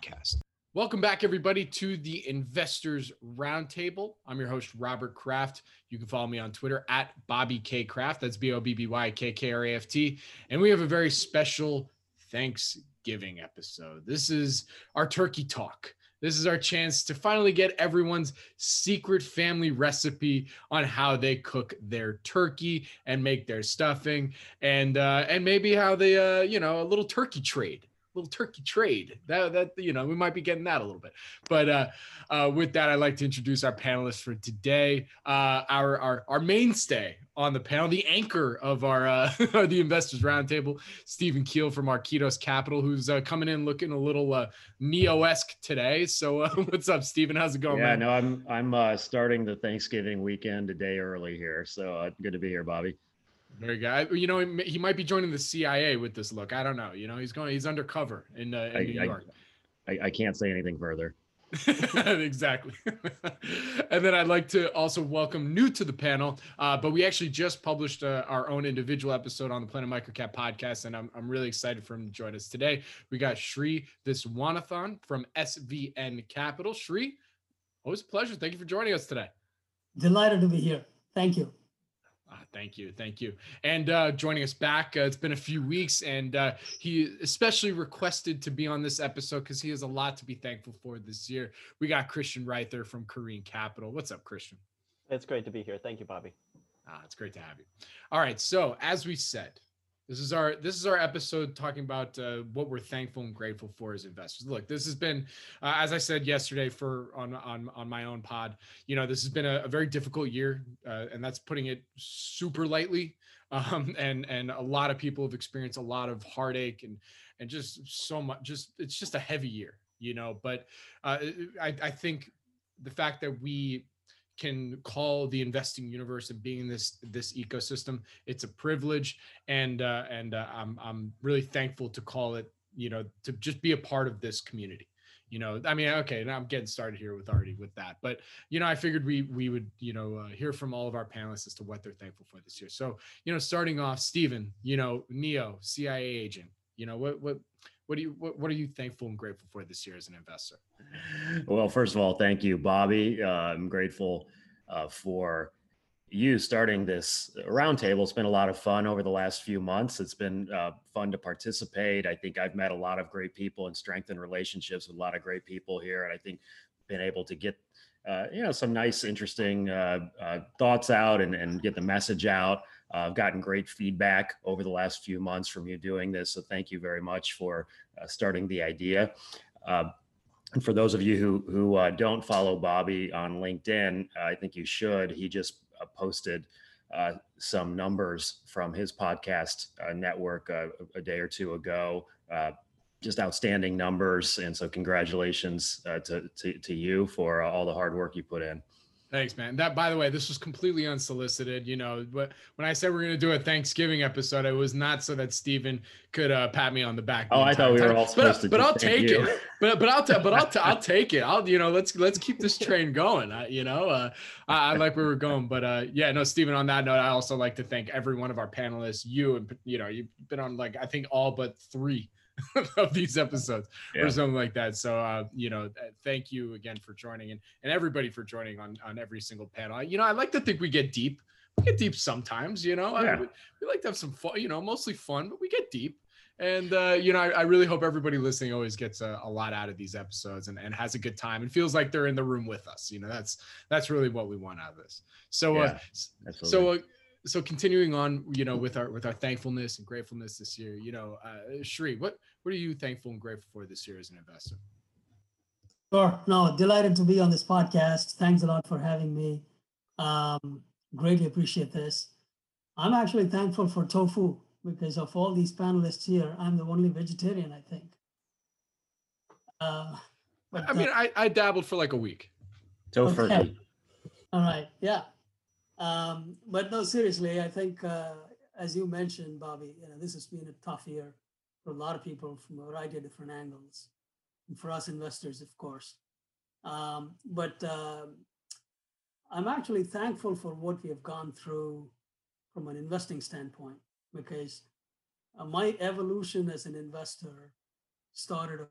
podcast. Welcome back, everybody, to the Investors Roundtable. I'm your host, Robert Kraft. You can follow me on Twitter at Bobby K Kraft. That's B O B B Y K K R A F T. And we have a very special Thanksgiving episode. This is our turkey talk. This is our chance to finally get everyone's secret family recipe on how they cook their turkey and make their stuffing, and uh, and maybe how they, uh, you know, a little turkey trade little turkey trade. That that you know we might be getting that a little bit. But uh, uh, with that, I'd like to introduce our panelists for today. Uh, our our our mainstay on the panel, the anchor of our uh, the investors roundtable, Stephen Kiel from Arquitos Capital, who's uh, coming in looking a little uh, Neo esque today. So uh, what's up, Stephen? How's it going? Yeah, man? no, I'm I'm uh, starting the Thanksgiving weekend a day early here, so uh, good to be here, Bobby. Very good. You know, he might be joining the CIA with this look. I don't know. You know, he's going. He's undercover in, uh, in I, New York. I, I can't say anything further. exactly. and then I'd like to also welcome new to the panel, uh, but we actually just published uh, our own individual episode on the Planet Microcap podcast, and I'm, I'm really excited for him to join us today. We got Shri Viswanathan from SVN Capital. Shri, always a pleasure. Thank you for joining us today. Delighted to be here. Thank you. Uh, thank you, thank you. And uh, joining us back, uh, it's been a few weeks, and uh, he especially requested to be on this episode because he has a lot to be thankful for this year. We got Christian Ryther from Curreen Capital. What's up, Christian? It's great to be here. Thank you, Bobby. Ah, it's great to have you. All right, so as we said, this is our this is our episode talking about uh, what we're thankful and grateful for as investors. Look, this has been, uh, as I said yesterday for on on on my own pod. You know, this has been a, a very difficult year, uh, and that's putting it super lightly. Um, and and a lot of people have experienced a lot of heartache and and just so much. Just it's just a heavy year, you know. But uh, I I think the fact that we can call the investing universe and being in this this ecosystem. It's a privilege, and uh, and uh, I'm I'm really thankful to call it. You know, to just be a part of this community. You know, I mean, okay, now I'm getting started here with already with that, but you know, I figured we we would you know uh, hear from all of our panelists as to what they're thankful for this year. So you know, starting off, Stephen, you know, Neo CIA agent, you know, what what what do you what, what are you thankful and grateful for this year as an investor well first of all thank you bobby uh, i'm grateful uh, for you starting this roundtable. It's been a lot of fun over the last few months. It's been uh, fun to participate. I think I've met a lot of great people and strengthened relationships with a lot of great people here, and I think been able to get uh, you know some nice, interesting uh, uh thoughts out and, and get the message out. Uh, I've gotten great feedback over the last few months from you doing this. So thank you very much for uh, starting the idea. Uh, and for those of you who who uh, don't follow Bobby on LinkedIn, uh, I think you should. He just uh, posted some numbers from his podcast network a day or two ago. just outstanding numbers, and so congratulations to, to to you for all the hard work you put in. Thanks, man. That, by the way, this was completely unsolicited. You know, but when I said we're going to do a Thanksgiving episode, it was not so that Stephen could uh, pat me on the back. oh, I thought we were all supposed but, to. But I'll take you. it. But but I'll t- but I'll t- I'll take it. I'll you know let's let's keep this train going. I, you know, uh, I, I, like where we're going. But uh, yeah, no, Stephen. On that note, I also like to thank every one of our panelists. You and you know you've been on like I think all but three of these episodes yeah. or something like that. So, uh, you know, thank you again for joining and, and everybody for joining on, on every single panel. You know, I like to think we get deep. We get deep sometimes, you know, yeah. I, we, we, like to have some fun, you know, mostly fun, but we get deep. And, uh, you know, I, I, really hope everybody listening always gets a, a, lot out of these episodes and, and has a good time and feels like they're in the room with us. You know, that's, that's really what we want out of this. So, uh, yeah, uh, so, so continuing on, you know, with our with our thankfulness and gratefulness this year, you know, uh, Shri, what what are you thankful and grateful for this year as an investor? Sure. No, delighted to be on this podcast. Thanks a lot for having me. Um, greatly appreciate this. I'm actually thankful for tofu because of all these panelists here. I'm the only vegetarian, I think. Uh, but, I mean, uh, I, I dabbled for like a week. Topher. Okay. all right, yeah. Um, but no, seriously, I think uh, as you mentioned, Bobby, you know, this has been a tough year for a lot of people from a variety of different angles, and for us investors, of course. Um, but um I'm actually thankful for what we have gone through from an investing standpoint because uh, my evolution as an investor started,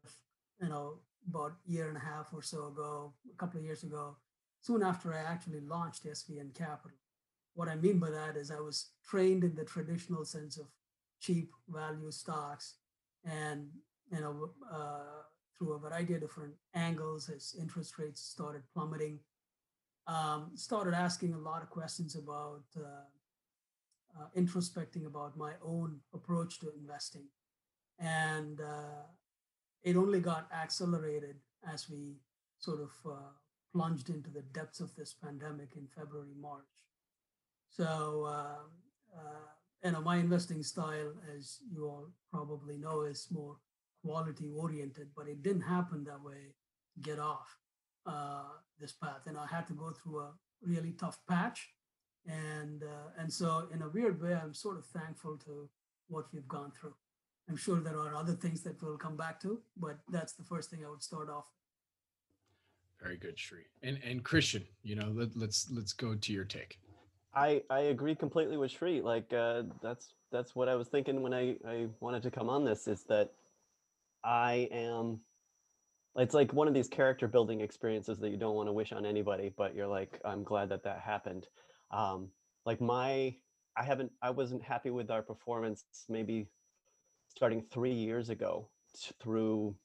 you know, about a year and a half or so ago, a couple of years ago, soon after I actually launched SVN Capital. What I mean by that is I was trained in the traditional sense of cheap value stocks and, you know, uh, through a variety of different angles as interest rates started plummeting um, started asking a lot of questions about uh, uh, introspecting about my own approach to investing. And uh, it only got accelerated as we sort of uh, plunged into the depths of this pandemic in February, March. So, uh, uh, you know, my investing style, as you all probably know, is more quality oriented, but it didn't happen that way get off uh, this path, and I had to go through a really tough patch, and uh, and so in a weird way, I'm sort of thankful to what we've gone through. I'm sure there are other things that we'll come back to, but that's the first thing I would start off. Very good, Shri. And and Christian, you know, let, let's let's go to your take. I I agree completely with Shri. Like uh, that's that's what I was thinking when I I wanted to come on this. Is that I am. It's like one of these character building experiences that you don't want to wish on anybody, but you're like, I'm glad that that happened. Um, like my, I haven't, I wasn't happy with our performance maybe starting three years ago through,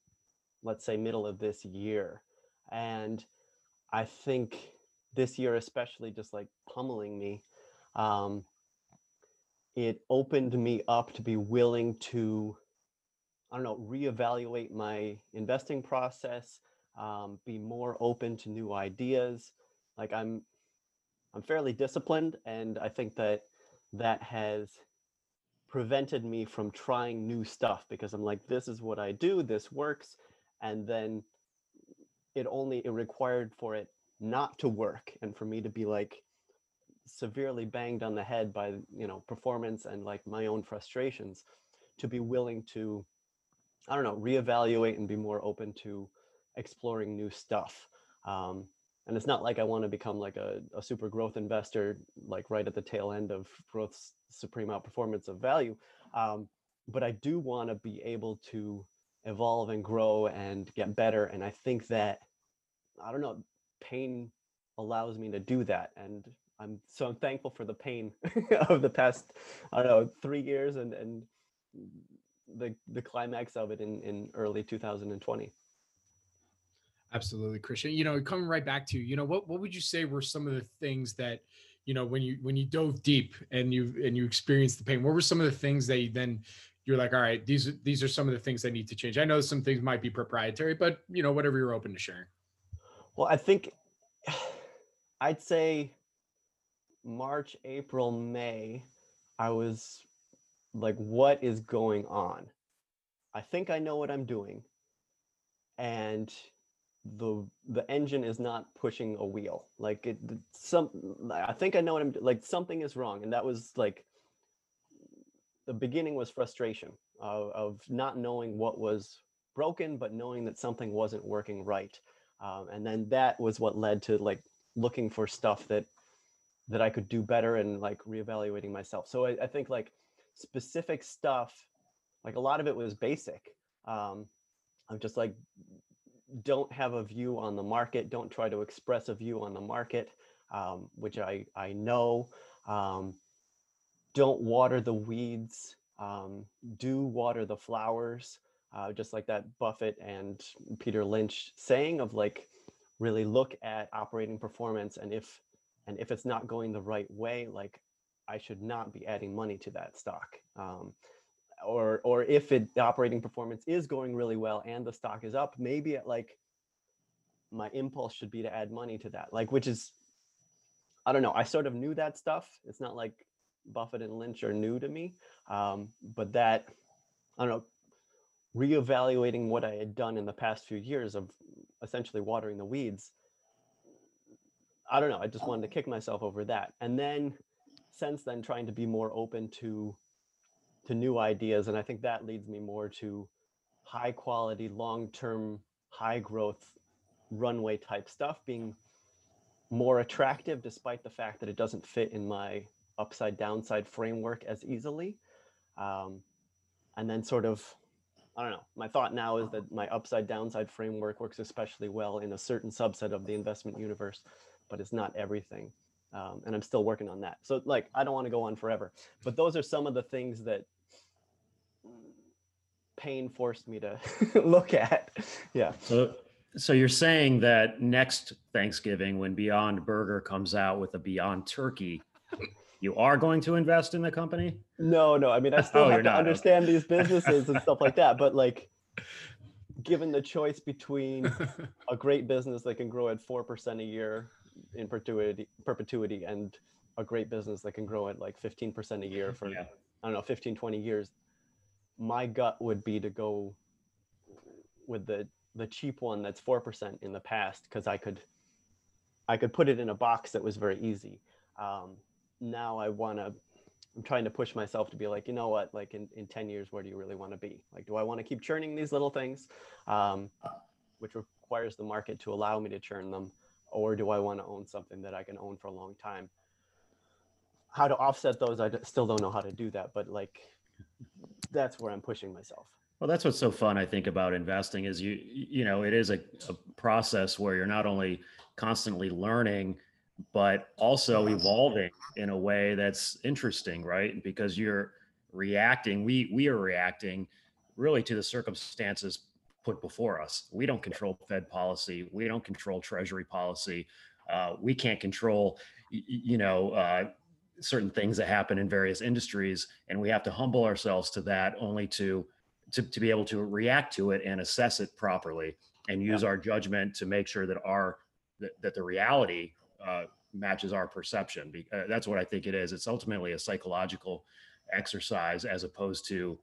let's say, middle of this year, and I think this year especially just like pummeling me um, it opened me up to be willing to i don't know reevaluate my investing process um, be more open to new ideas. Like i'm i'm fairly disciplined and i think that that has prevented me from trying new stuff because i'm like this is what i do this works and then it only it required for it not to work and for me to be like severely banged on the head by you know performance and like my own frustrations to be willing to i don't know reevaluate and be more open to exploring new stuff. Um, and it's not like i want to become like a, a super growth investor like right at the tail end of growth's supreme outperformance of value. Um, but i do want to be able to evolve and grow and get better. And i think that i don't know pain allows me to do that and i'm so i'm thankful for the pain of the past i don't know three years and and the the climax of it in in early 2020 Absolutely, Christian. You know, coming right back to you, know, what what would you say were some of the things that, you know, when you when you dove deep and you and you experienced the pain, what were some of the things that you then you're like, all right, these these are some of the things that need to change. I know some things might be proprietary, but you know, whatever you're open to sharing. Well, I think I'd say March, April, May, I was like, what is going on? I think I know what I'm doing. And the the engine is not pushing a wheel. Like it some I think I know what I'm like something is wrong. And that was like the beginning was frustration of, of not knowing what was broken, but knowing that something wasn't working right um, and then that was what led to like looking for stuff that that i could do better and like reevaluating myself. So i, I think like specific stuff like a lot of it was basic. Um, i'm just like don't have a view on the market don't try to express a view on the market um, which i i know. Um, don't water the weeds. Um, do water the flowers uh, just like that Buffett and Peter Lynch saying of like really look at operating performance and if and if it's not going the right way, like I should not be adding money to that stock. Um, or or if it the operating performance is going really well and the stock is up, maybe at like my impulse should be to add money to that. Like which is I don't know. I sort of knew that stuff. It's not like Buffett and Lynch are new to me, um, but that I don't know reevaluating what I had done in the past few years of essentially watering the weeds. I don't know. I just wanted to kick myself over that. And then since then trying to be more open to to new ideas and I think that leads me more to high quality long-term high growth runway type stuff being more attractive despite the fact that it doesn't fit in my upside downside framework as easily. Um, and then sort of, I don't know, my thought now is that my upside downside framework works especially well in a certain subset of the investment universe, but it's not everything. Um, and I'm still working on that. So like, I don't want to go on forever, but those are some of the things that pain forced me to look at. Yeah. So, so you're saying that next Thanksgiving, when Beyond Burger comes out with a Beyond Turkey, you are going to invest in the company? No, no. I mean, I still oh, have to not. understand these businesses and stuff like that. But like, given the choice between a great business that can grow at four percent a year in perpetuity, perpetuity, and a great business that can grow at like fifteen percent a year for yeah. I don't know 15, 20 years, my gut would be to go with the the cheap one that's four percent in the past because I could I could put it in a box that was very easy. Um, now I want to I'm trying to push myself to be like, you know what, like in, in 10 years, where do you really want to be? Like, do I want to keep churning these little things, um, which requires the market to allow me to churn them? Or do I want to own something that I can own for a long time? How to offset those, I still don't know how to do that, but like, that's where I'm pushing myself. Well, that's what's so fun, I think, about investing is you, you know, it is a, a process where you're not only constantly learning, but also evolving in a way that's interesting, right? Because you're reacting, we we are reacting really to the circumstances put before us. We don't control Fed policy. We don't control Treasury policy. Uh, we can't control, you know, uh, certain things that happen in various industries, and we have to humble ourselves to that only to to, to be able to react to it and assess it properly and use yeah. our judgment to make sure that our that, that the reality uh, matches our perception. Uh, that's what I think it is. It's ultimately a psychological exercise as opposed to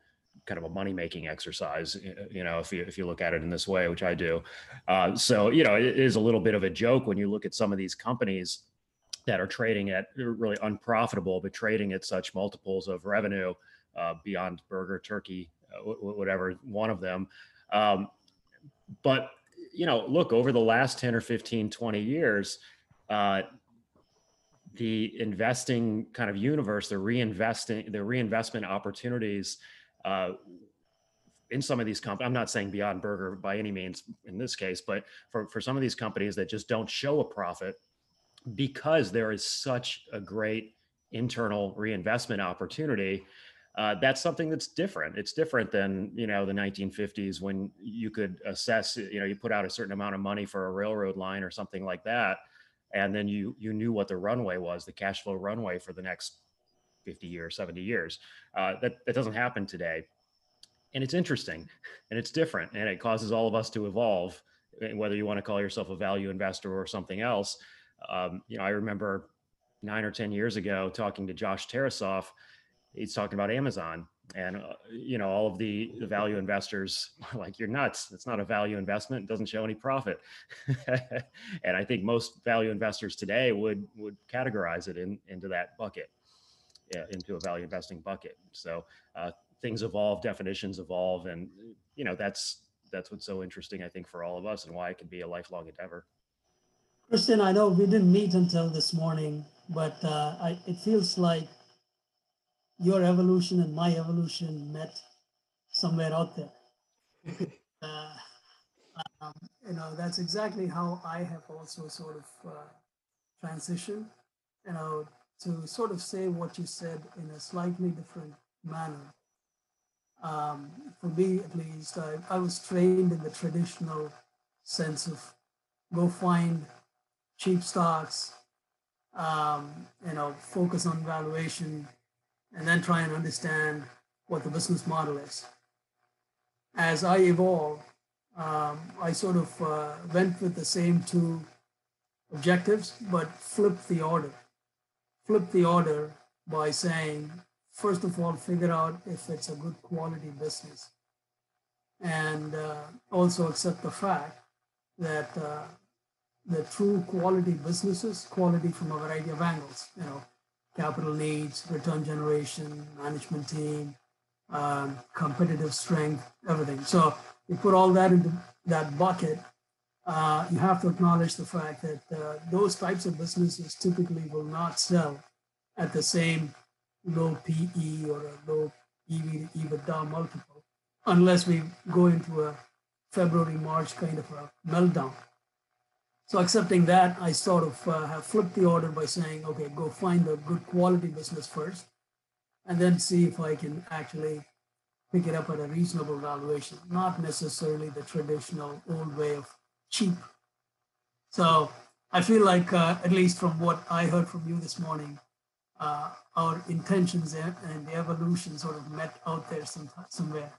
kind of a money making exercise you know if you if you look at it in this way which i do uh, so you know it is a little bit of a joke when you look at some of these companies that are trading at really unprofitable but trading at such multiples of revenue uh, beyond burger turkey uh, whatever one of them um, but you know look over the last 10 or 15 20 years uh, the investing kind of universe, the reinvesting, the reinvestment opportunities uh, in some of these companies. I'm not saying Beyond Burger by any means in this case, but for for some of these companies that just don't show a profit because there is such a great internal reinvestment opportunity. Uh, that's something that's different. It's different than you know the 1950s when you could assess. You know, you put out a certain amount of money for a railroad line or something like that and then you you knew what the runway was the cash flow runway for the next 50 years 70 years. Uh, that that doesn't happen today. And it's interesting and it's different and it causes all of us to evolve eh, whether you want to call yourself a value investor or something else. Um, you know i remember nine or ten years ago talking to josh tarasoff. He's talking about amazon and uh, you know all of the, the value investors like you're nuts. It's not a value investment. It doesn't show any profit. And i think most value investors today would would categorize it in into that bucket yeah, into a value investing bucket. So uh, things evolve definitions evolve and you know that's that's what's so interesting i think for all of us and why it can be a lifelong endeavor. Christian, I know we didn't meet until this morning, but uh, I, it feels like your evolution and my evolution met somewhere out there. uh, um, you know, that's exactly how I have also sort of uh, transitioned, you know, to sort of say what you said in a slightly different manner. Um, for me, at least, I, I was trained in the traditional sense of go find cheap stocks, um, you know, focus on valuation, and then try and understand what the business model is. As I evolved, um, I sort of uh, went with the same two objectives, but flipped the order. Flipped the order by saying, first of all, figure out if it's a good quality business. and uh, also accept the fact that uh, the true quality businesses, quality from a variety of angles, you know, capital needs, return generation, management team, um, competitive strength, everything. So you put all that into that bucket. Uh, you have to acknowledge the fact that uh, those types of businesses typically will not sell at the same low PE or a low EV to EBITDA multiple unless we go into a February, March kind of a meltdown. So accepting that, I sort of uh, have flipped the order by saying, okay, go find a good quality business first, and then see if I can actually pick it up at a reasonable valuation, not necessarily the traditional old way of cheap. So I feel like, uh, at least from what I heard from you this morning, uh, our intentions and and the evolution sort of met out there some, somewhere.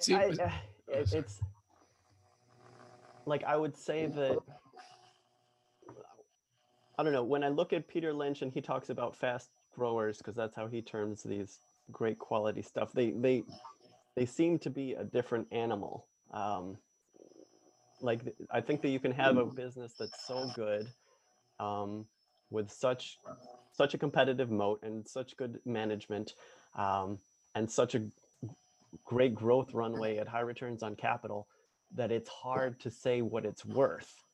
See, I, uh, it, it's like I would say that I don't know when I look at Peter Lynch and he talks about fast growers because that's how he terms these great quality stuff. They they they seem to be a different animal. Um, like I think that you can have a business that's so good um, with such such a competitive moat and such good management um, and such a great growth runway at high returns on capital that it's hard to say what it's worth.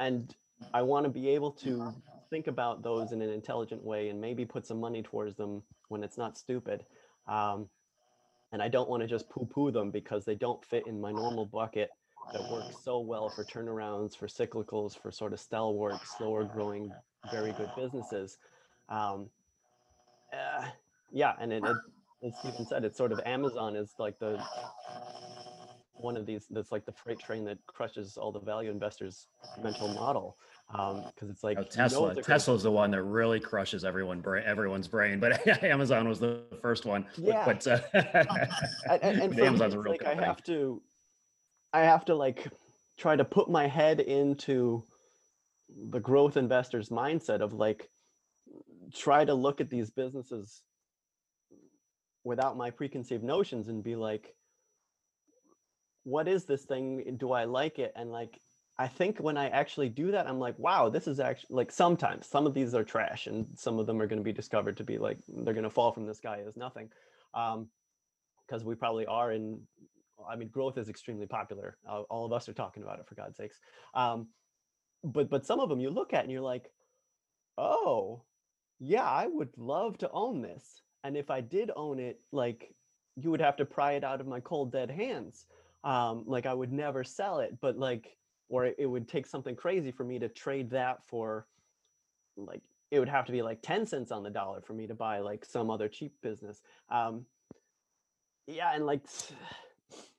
And I want to be able to think about those in an intelligent way and maybe put some money towards them when it's not stupid. Um, and I don't want to just poo poo them because they don't fit in my normal bucket that works so well for turnarounds, for cyclicals, for sort of stalwart, slower growing, very good businesses. Um, uh, yeah, and it, it, as Stephen said, it's sort of Amazon is like the one of these that's like the freight train that crushes all the value investors' mental model because it's like Oh, you know Tesla. a great- Tesla's the one that really crushes everyone, bra- everyone's brain, but Amazon was the first one. Yeah. But, uh, and, and, Amazon's a real like I have to, I have to like try to put my head into the growth investor's mindset of like try to look at these businesses without my preconceived notions and be like what is this thing? Do i like it? And like i think when i actually do that i'm like wow this is actually like sometimes some of these are trash and some of them are going to be discovered to be like they're going to fall from the sky as nothing. Um because we probably are in i mean growth is extremely popular. Uh, all of us are talking about it for god's sakes. Um but but some of them you look at and you're like oh yeah i would love to own this. And if i did own it like you would have to pry it out of my cold dead hands um like i would never sell it but like or it, it would take something crazy for me to trade that for like it would have to be like 10 cents on the dollar for me to buy like some other cheap business. Um yeah and like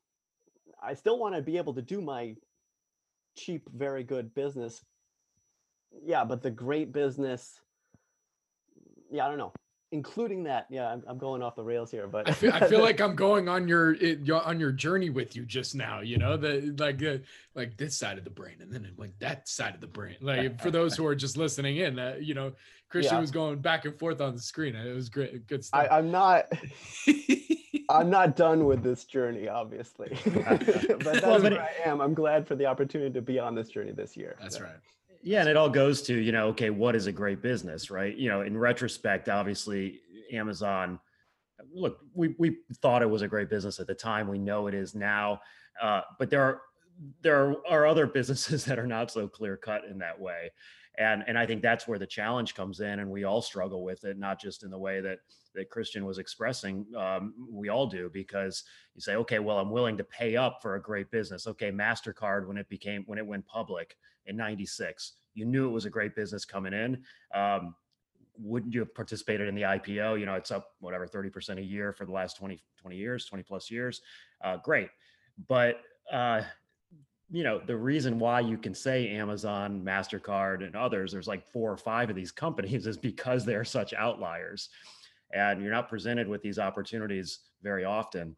i still want to be able to do my cheap very good business. Yeah but the great business yeah i don't know including that yeah i'm, I'm going off the rails here but I feel, I feel like I'm going on your, your on your journey with you just now. You know, the like uh, like this side of the brain, and then like that side of the brain. Like for those who are just listening in, uh, you know, Christian Yeah. was going back and forth on the screen. It was great, good I, stuff. i'm not i'm not done with this journey obviously but that's Well, but where i am i'm glad for the opportunity to be on this journey this year That's So, right. Yeah, and it all goes to, you know, okay, what is a great business, right? You know, in retrospect, obviously, Amazon, look, we, we thought it was a great business at the time. We know it is now. Uh, but there are there are other businesses that are not so clear cut in that way. And and I think that's where the challenge comes in, and we all struggle with it, not just in the way that that Christian was expressing. Um, we all do because you say, okay, well, I'm willing to pay up for a great business. Okay, Mastercard when it became when it went public in 96 you knew it was a great business coming in. Um, wouldn't you have participated in the ipo you know it's up whatever 30% a year for the last 20 20 years 20 plus years. Uh, great. But uh, you know the reason why you can say amazon mastercard and others there's like four or five of these companies is because they're such outliers. And you're not presented with these opportunities very often.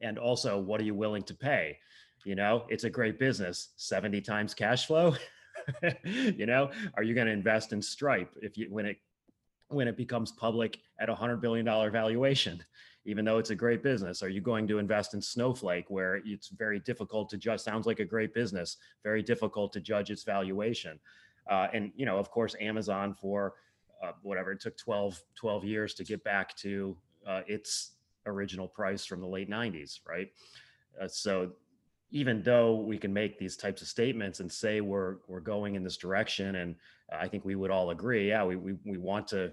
And also what are you willing to pay you know it's a great business 70 times cash flow you know are you going to invest in stripe if you when it when it becomes public at a hundred billion dollar valuation even though it's a great business? Are you going to invest in Snowflake, where it's very difficult to judge? Sounds like a great business, very difficult to judge its valuation. Uh, and you know, of course, Amazon for uh, whatever it took 12, 12 years to get back to uh, its original price from the late 90s, right? Uh, so even though we can make these types of statements and say we're we're going in this direction, and I think we would all agree, yeah, we we, we want to,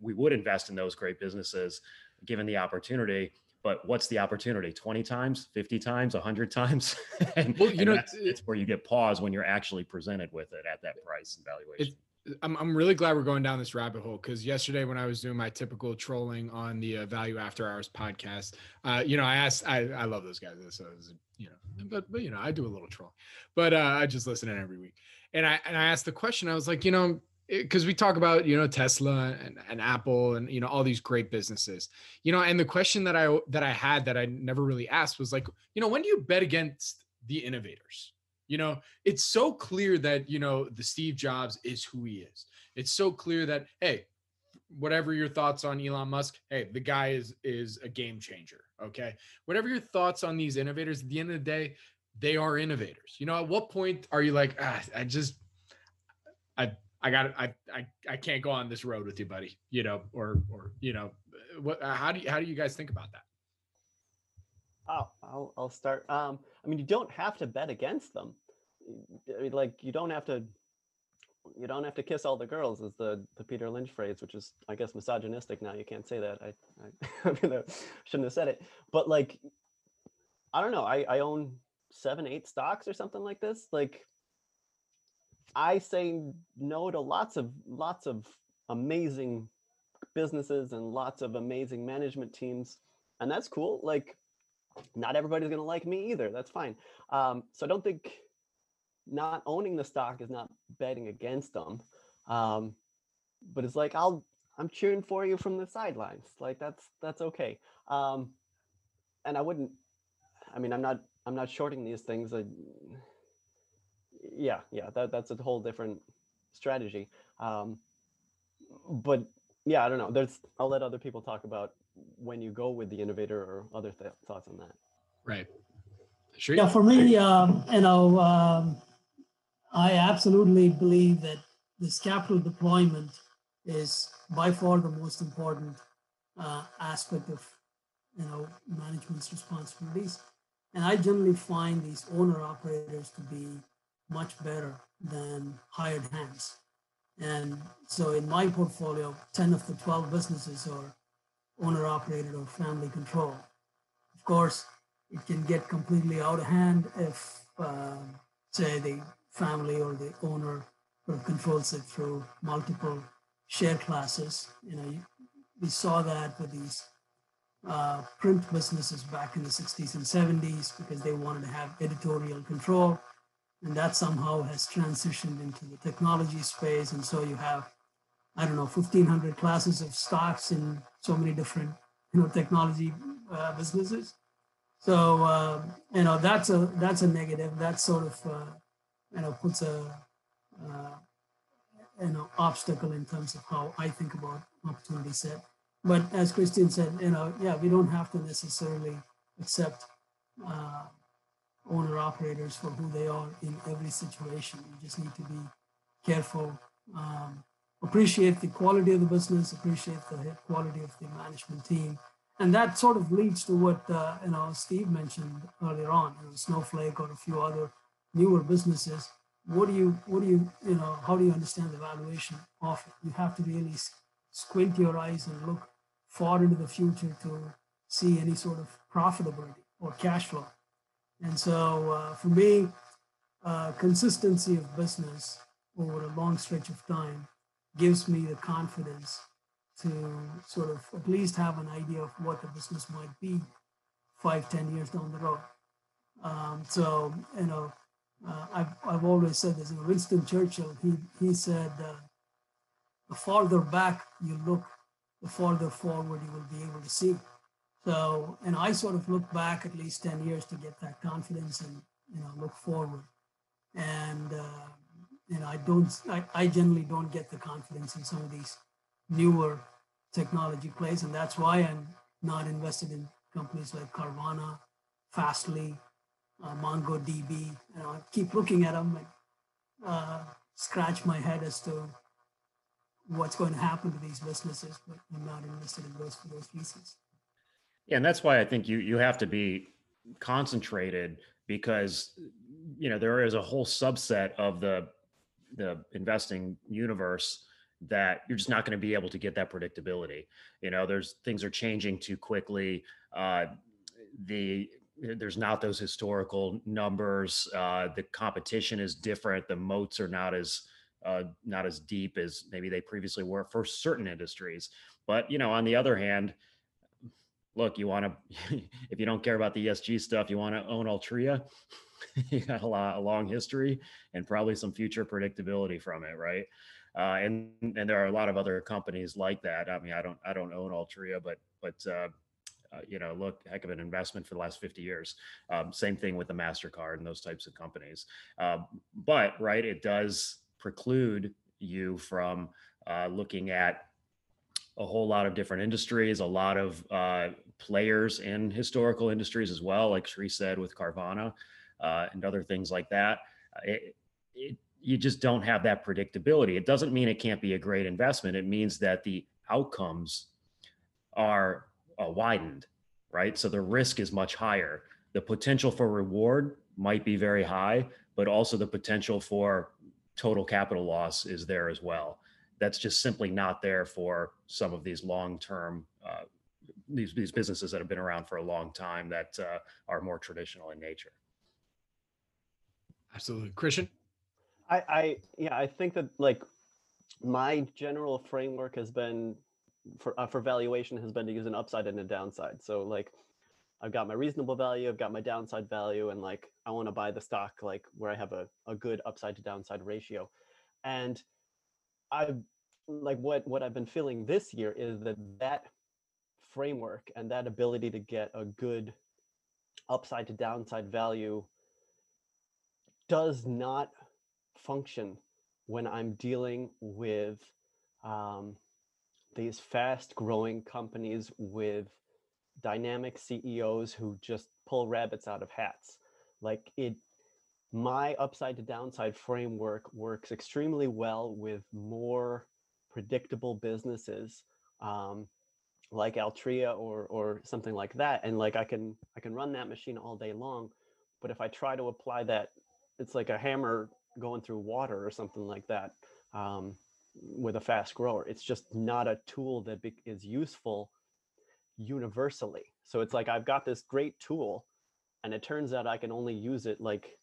we would invest in those great businesses given the opportunity. But what's the opportunity? 20 times, 50 times, 100 times? and, well, you know, it's where you get pause when you're actually presented with it at that price and valuation. I'm, I'm really glad we're going down this rabbit hole because yesterday when I was doing my typical trolling on the uh, Value After Hours podcast, uh, you know, I asked, I, I love those guys. So, was, you know, but, but, you know, I do a little troll, but uh, I just listen in every week. And I, and I asked the question, I was like, you know, because we talk about, you know, Tesla and, and Apple and, you know, all these great businesses, you know, and the question that I, that I had that I never really asked was like, you know, when do you bet against the innovators? You know, it's so clear that, you know, the Steve Jobs is who he is. It's so clear that, hey, whatever your thoughts on Elon Musk, hey, the guy is is a game changer. Okay. Whatever your thoughts on these innovators, at the end of the day, they are innovators. You know, at what point are you like, ah, I just I I got I I I can't go on this road with you, buddy. You know, or or you know, what how do you how do you guys think about that? Oh, I'll I'll start. Um, I mean, you don't have to bet against them. I mean, like you don't have to. You don't have to kiss all the girls, is the the Peter Lynch phrase, which is, I guess, misogynistic. Now you can't say that. I I, I shouldn't have said it. But like, I don't know. I I own seven, eight stocks or something like this. Like, I say no to lots of lots of amazing businesses and lots of amazing management teams, and that's cool. Like not everybody's going to like me either. That's fine. Um, so I don't think not owning the stock is not betting against them. Um, but it's like I'll I'm cheering for you from the sidelines. Like that's that's okay. Um, and I wouldn't. I mean, I'm not I'm not shorting these things. I, yeah, yeah, that that's a whole different strategy. Um, but yeah, I don't know. There's I'll let other people talk about when you go with the innovator or other th- thoughts on that. Right. Sure. Yeah, for me, um, you know, um, I absolutely believe that this capital deployment is by far the most important uh, aspect of, you know, management's responsibilities. And I generally find these owner operators to be much better than hired hands. And so in my portfolio, 10 of the 12 businesses are owner operated or family control. Of course, it can get completely out of hand if, uh, say, the family or the owner controls it through multiple share classes. You know, we saw that with these uh, print businesses back in the 60s and 70s because they wanted to have editorial control. And that somehow has transitioned into the technology space. And so you have I don't know, 1500 classes of stocks in so many different, you know, technology uh, businesses. So, uh, you know, that's a, that's a negative. That sort of, uh, you know, puts a, uh, you know, obstacle in terms of how I think about opportunity set. But as Christian said, you know, yeah, we don't have to necessarily accept uh, owner operators for who they are in every situation. You just need to be careful um, appreciate the quality of the business, appreciate the quality of the management team. And that sort of leads to what uh, you know Steve mentioned earlier on, you know, Snowflake or a few other newer businesses. What do you what do you you know how do you understand the valuation of it? You have to really squint your eyes and look far into the future to see any sort of profitability or cash flow. And so uh, for me, uh, consistency of business over a long stretch of time gives me the confidence to sort of at least have an idea of what the business might be five, ten years down the road. Um, so, you know, uh, I've, I've always said this. You know, Winston Churchill, he, he said, uh, the farther back you look, the farther forward you will be able to see. So, and I sort of look back at least 10 years to get that confidence and, you know, look forward. And, uh, you know, I don't, I, I generally don't get the confidence in some of these newer technology plays. And that's why I'm not invested in companies like Carvana, Fastly, uh, MongoDB. You know, I keep looking at them and uh, scratch my head as to what's going to happen to these businesses, but I'm not invested in those for those reasons. Yeah, and that's why I think you you have to be concentrated because you know there is a whole subset of the the investing universe that you're just not going to be able to get that predictability. You know, there's things are changing too quickly. Uh, the there's not those historical numbers. Uh, the competition is different. The moats are not as uh, not as deep as maybe they previously were for certain industries. But you know, on the other hand, look, you want to if you don't care about the ESG stuff, you want to own Altria. you got a lot a long history and probably some future predictability from it, right? Uh, and and there are a lot of other companies like that. I mean, I don't I don't own Altria, but but uh, uh, you know, look, heck of an investment for the last 50 years. Um, same thing with the Mastercard and those types of companies. Uh, but right, it does preclude you from uh, looking at a whole lot of different industries, a lot of uh, players in historical industries as well, like Sri said with Carvana and other things like that. It, it, you just don't have that predictability. It doesn't mean it can't be a great investment. It means that the outcomes are uh, widened, right? So the risk is much higher. The potential for reward might be very high, but also the potential for total capital loss is there as well. That's just simply not there for some of these long-term uh, these these businesses that have been around for a long time that uh, are more traditional in nature. Absolutely, Christian. I, I yeah, I think that like my general framework has been for uh, for valuation has been to use an upside and a downside. So like I've got my reasonable value, I've got my downside value, and like I want to buy the stock like where I have a, a good upside to downside ratio. And I've like what what I've been feeling this year is that that framework and that ability to get a good upside to downside value does not function when I'm dealing with um, these fast growing companies with dynamic CEOs who just pull rabbits out of hats. Like it, my upside to downside framework works extremely well with more predictable businesses um, like Altria or or something like that. And like I can I can run that machine all day long. But if I try to apply that, it's like a hammer going through water or something like that um, with a fast grower. It's just not a tool that be- is useful universally. So it's like I've got this great tool, and it turns out I can only use it like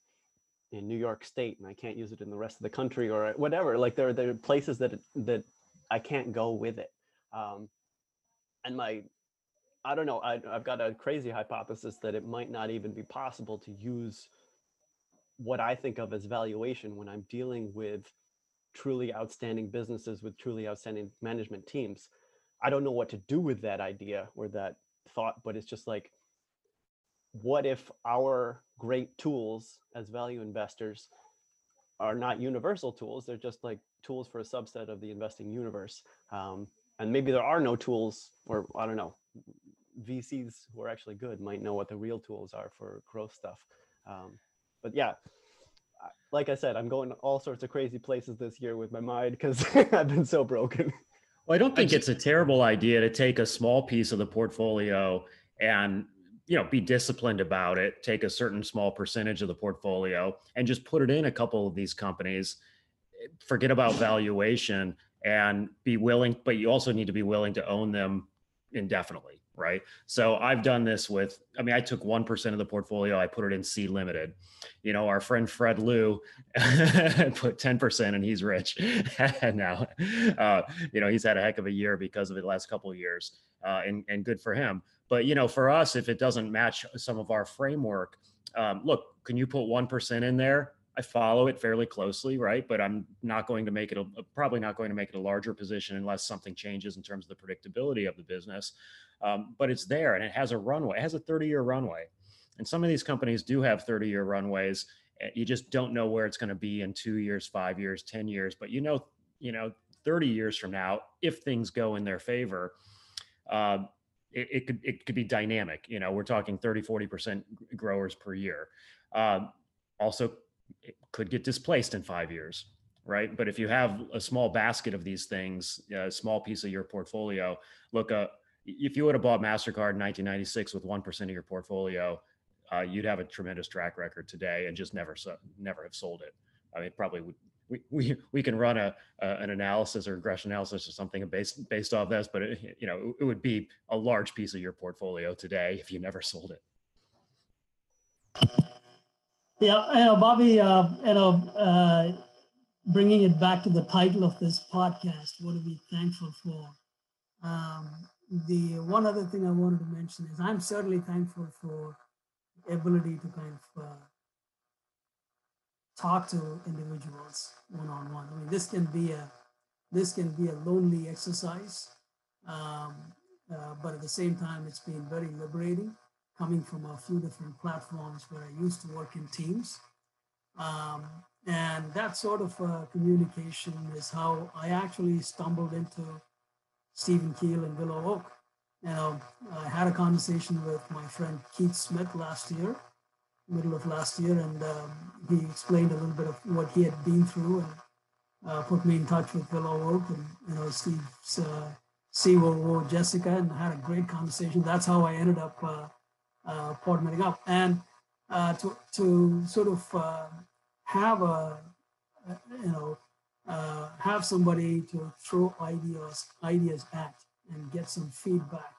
in New York State, and I can't use it in the rest of the country or whatever. Like there, there are places that that I can't go with it. Um, and my I don't know. I, have got a crazy hypothesis that it might not even be possible to use what I think of as valuation when I'm dealing with truly outstanding businesses with truly outstanding management teams. I don't know what to do with that idea or that thought, but it's just like, what if our great tools as value investors are not universal tools? They're just like tools for a subset of the investing universe. Um, and maybe there are no tools, or I don't know, VCs who are actually good might know what the real tools are for growth stuff. Um, but yeah, like I said, I'm going to all sorts of crazy places this year with my mind because I've been so broken. Well, I don't think it's a terrible idea to take a small piece of the portfolio and you know be disciplined about it take a certain small percentage of the portfolio and just put it in a couple of these companies forget about valuation and be willing but you also need to be willing to own them indefinitely right? So I've done this with, I mean, I took 1% of the portfolio, I put it in Sea Limited. You know, our friend Fred Liu put 10% and he's rich now. Uh, you know, he's had a heck of a year because of the last couple of years uh, and, and good for him. But, you know, for us, if it doesn't match some of our framework, um, look, can you put 1% in there? I follow it fairly closely, right? But I'm not going to make it a, probably not going to make it a larger position unless something changes in terms of the predictability of the business. Um, but it's there and it has a runway. It has a 30 year runway, and some of these companies do have 30 year runways. Eh, you just don't know where it's going to be in two years, five years, 10 years. But you know, you know, 30 years from now, if things go in their favor, uh, it, it, could it could be dynamic. You know, we're talking 30, 40% growers per year. Um, also, could get displaced in five years, right? But if you have a small basket of these things, a small piece of your portfolio, look, uh, if you would have bought Mastercard in 1996 with one percent of your portfolio, uh, you'd have a tremendous track record today and just never never have sold it. I mean, probably would. We, we, we can run a, an analysis or regression analysis or something based based off this, but it, you know it would be a large piece of your portfolio today if you never sold it. Yeah, you know, Bobby, uh, you know, uh, bringing it back to the title of this podcast, what are we thankful for? Um, the one other thing I wanted to mention is I'm certainly thankful for the ability to kind of uh, talk to individuals one on one. I mean, this can be a this can be a lonely exercise, um, uh, but at the same time, it's been very liberating. Coming from a few different platforms where I used to work in teams, um, and that sort of uh, communication is how I actually stumbled into Stephen Kiel and Willow Oak. You know, I had a conversation with my friend Keith Smith last year, middle of last year, and um, he explained a little bit of what he had been through and uh, put me in touch with Willow Oak and you know Steve's uh, COO Jessica, and had a great conversation. That's how I ended up uh, partnering up, and uh, to to sort of uh, have a you know have somebody to throw ideas ideas at and get some feedback.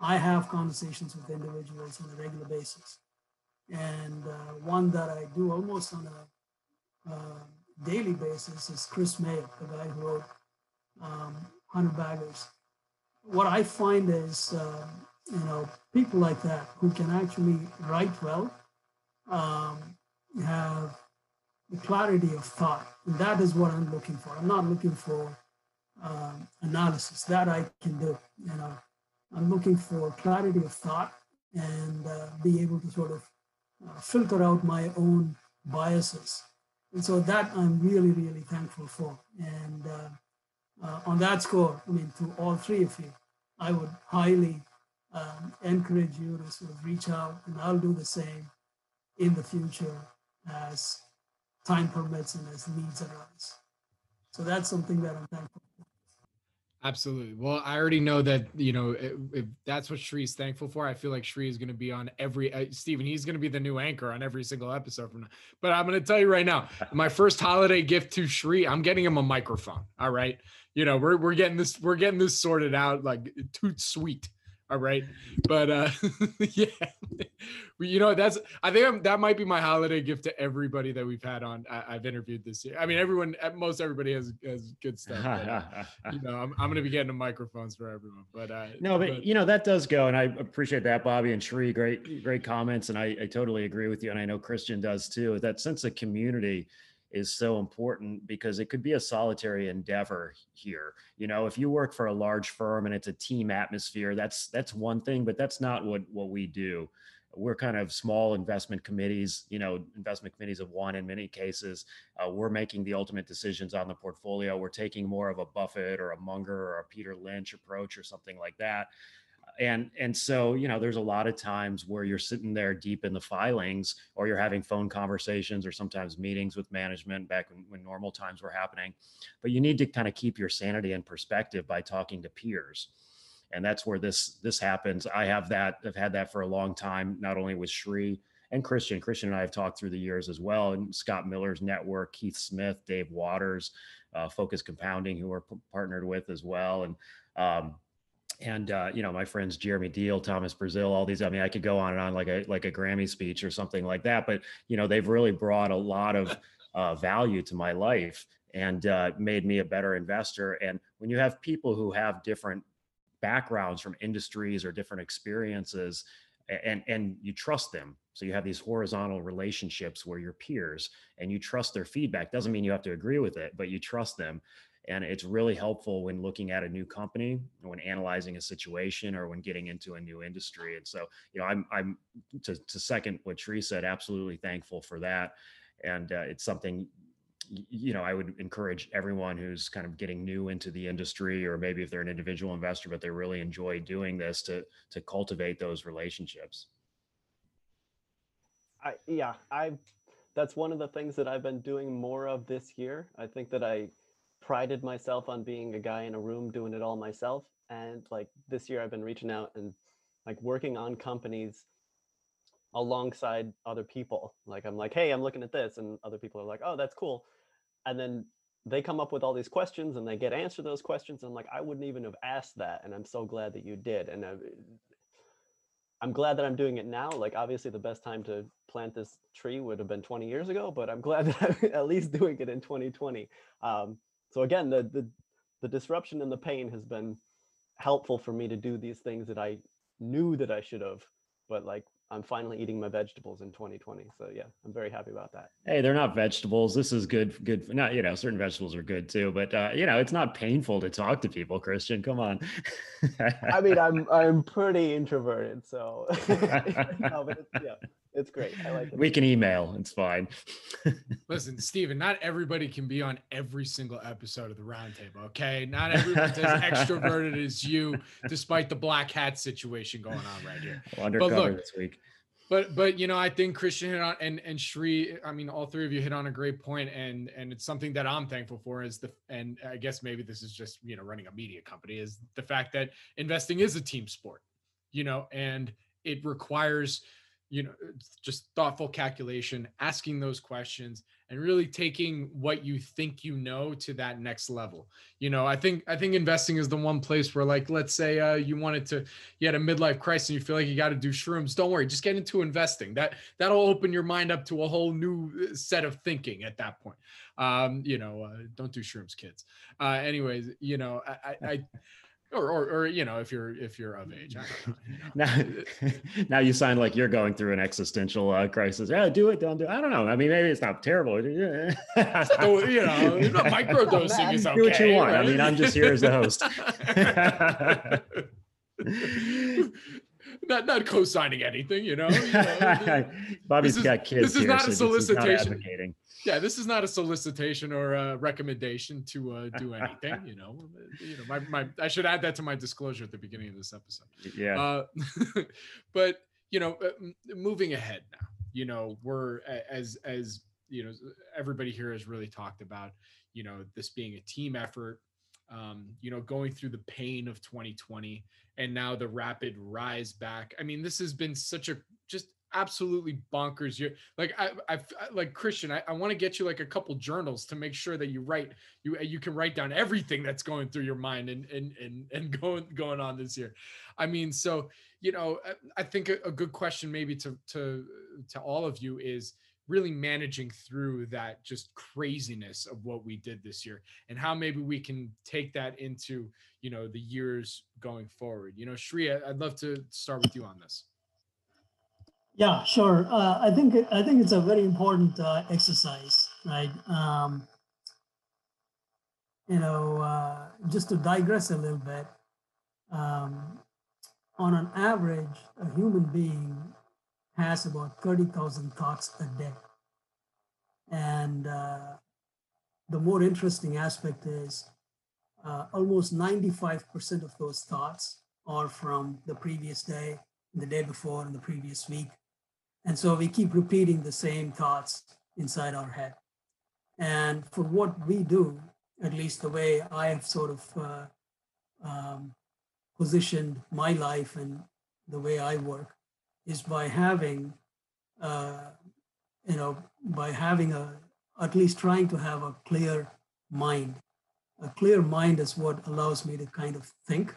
I have conversations with individuals on a regular basis, and uh, one that I do almost on a uh, daily basis is Chris Mayer, the guy who wrote um, Hundred Baggers. What I find is, uh, you know, people like that who can actually write well, um, have the clarity of thought. And that is what I'm looking for. I'm not looking for um, analysis that I can do. You know, I'm looking for clarity of thought and uh, be able to sort of uh, filter out my own biases. And so that I'm really, really thankful for. And uh, uh on that score, I mean, to all three of you, I would highly um, encourage you to sort of reach out, and I'll do the same in the future as time permits and as needs arise. So that's something that I'm thankful for. Absolutely. Well, I already know that, you know, if, that's what Shree's thankful for, I feel like Shree is going to be on every, uh, Stephen, he's going to be the new anchor on every single episode from now. But I'm going to tell you right now, my first holiday gift to Shree, I'm getting him a microphone. All right. You know, we're, we're getting this, we're getting this sorted out like too sweet. All right. But uh yeah. you know, that's I think I'm, that might be my holiday gift to everybody that we've had on I, have interviewed this year. I mean, everyone most everybody has has good stuff. But, uh, you know, I'm, I'm gonna be getting the microphones for everyone. But uh no, but, but, you know, that does go and I appreciate that, Bobby and Shree. Great, great comments. And I, I totally agree with you. And I know Christian does too. That sense of community is so important because it could be a solitary endeavor here. You know, if you work for a large firm and it's a team atmosphere, that's that's one thing, but that's not what what we do. We're kind of small investment committees, you know, investment committees of one in many cases. Uh, we're making the ultimate decisions on the portfolio. We're taking more of a Buffett or a Munger or a Peter Lynch approach or something like that and and so you know there's a lot of times where you're sitting there deep in the filings or you're having phone conversations or sometimes meetings with management back when, when normal times were happening. But you need to kind of keep your sanity in perspective by talking to peers. And that's where this this happens. I have that i've had that for a long time not only with shri and christian. Christian and i have talked through the years as well and scott miller's network keith smith dave waters uh, focus compounding who we're p- partnered with as well. And um, and uh, you know my friends Jeremy Deal, Thomas Braziel, all these. I mean, I could go on and on like a like a Grammy speech or something like that. But you know, they've really brought a lot of uh, value to my life and uh, made me a better investor. And when you have people who have different backgrounds from industries or different experiences, and and you trust them, so you have these horizontal relationships where you're peers and you trust their feedback. Doesn't mean you have to agree with it, but you trust them and it's really helpful when looking at a new company when analyzing a situation or when getting into a new industry and so you know i'm i'm to, to second what Shree said absolutely thankful for that and uh, it's something you know, I would encourage everyone who's kind of getting new into the industry, or maybe if they're an individual investor, but they really enjoy doing this, to to cultivate those relationships. I yeah, I that's one of the things that I've been doing more of this year. I think that I prided myself on being a guy in a room doing it all myself. And like this year I've been reaching out and like working on companies alongside other people. Like I'm like, hey, I'm looking at this, and other people are like, oh, that's cool. And then they come up with all these questions and they get answer those questions. And I'm like, I wouldn't even have asked that. And I'm so glad that you did. And I, I'm glad that I'm doing it now. Like obviously the best time to plant this tree would have been 20 years ago, but I'm glad that I'm at least doing it in 2020. Um, so again, the, the, the disruption and the pain has been helpful for me to do these things that I knew that I should have, but like I'm finally eating my vegetables in 2020. So yeah, I'm very happy about that. Hey, they're not vegetables. This is good. Good. Not you know, certain vegetables are good too, but uh, you know, it's not painful to talk to people. Christian, come on. I mean, I'm I'm pretty introverted, so no, yeah, it's great. I like it. We can email. It's fine. Listen, Stephen, not everybody can be on every single episode of the roundtable. Okay, not everyone's as extroverted as you, despite the black hat situation going on right here. Well, undercover look, this week. But but you know, I think Christian hit on and and Shri, I mean, all three of you hit on a great point, and and it's something that I'm thankful for is the and I guess maybe this is just you know running a media company is the fact that investing is a team sport, you know, and it requires you know just thoughtful calculation asking those questions and really taking what you think you know to that next level. You know i think i think investing is the one place where like let's say uh, you wanted to you had a midlife crisis and you feel like you got to do shrooms don't worry just get into investing. That that'll open your mind up to a whole new uh, set of thinking at that point. Um you know uh, don't do shrooms kids. Uh anyways you know i i, I or, or, or you know if you're if you're of age know, you know. now now you sound like you're going through an existential uh, crisis yeah do it don't do it. i don't know i mean maybe it's not terrible so, you know microdosing is okay do what you want right? i mean i'm just here as the host not not co-signing anything you know, you know bobby's is, got kids this is here, not so a solicitation yeah, this is not a solicitation or a recommendation to uh, do anything. You know, you know, my, my I should add that to my disclosure at the beginning of this episode. Yeah. Uh, but you know, uh, moving ahead now, you know, we're as as you know, everybody here has really talked about, you know, this being a team effort. Um, you know, going through the pain of 2020 and now the rapid rise back. I mean, this has been such a just absolutely bonkers. You're like I, I like Christian. I, I want to get you like a couple journals to make sure that you write you you can write down everything that's going through your mind and and and and going going on this year. I mean, so you know, I think a, a good question maybe to to to all of you is really managing through that just craziness of what we did this year and how maybe we can take that into you know the years going forward you know shri i'd love to start with you on this yeah, sure. Uh, I think I think it's a very important uh, exercise, right? Um, you know, uh, just to digress a little bit, um, on an average, a human being has about thirty thousand thoughts a day, and uh, the more interesting aspect is uh, almost ninety-five percent of those thoughts are from the previous day, the day before, and the previous week and so we keep repeating the same thoughts inside our head. And for what we do, at least the way I have sort of uh, um, positioned my life and the way I work, is by having, uh, you know, by having a, at least trying to have a clear mind. A clear mind is what allows me to kind of think,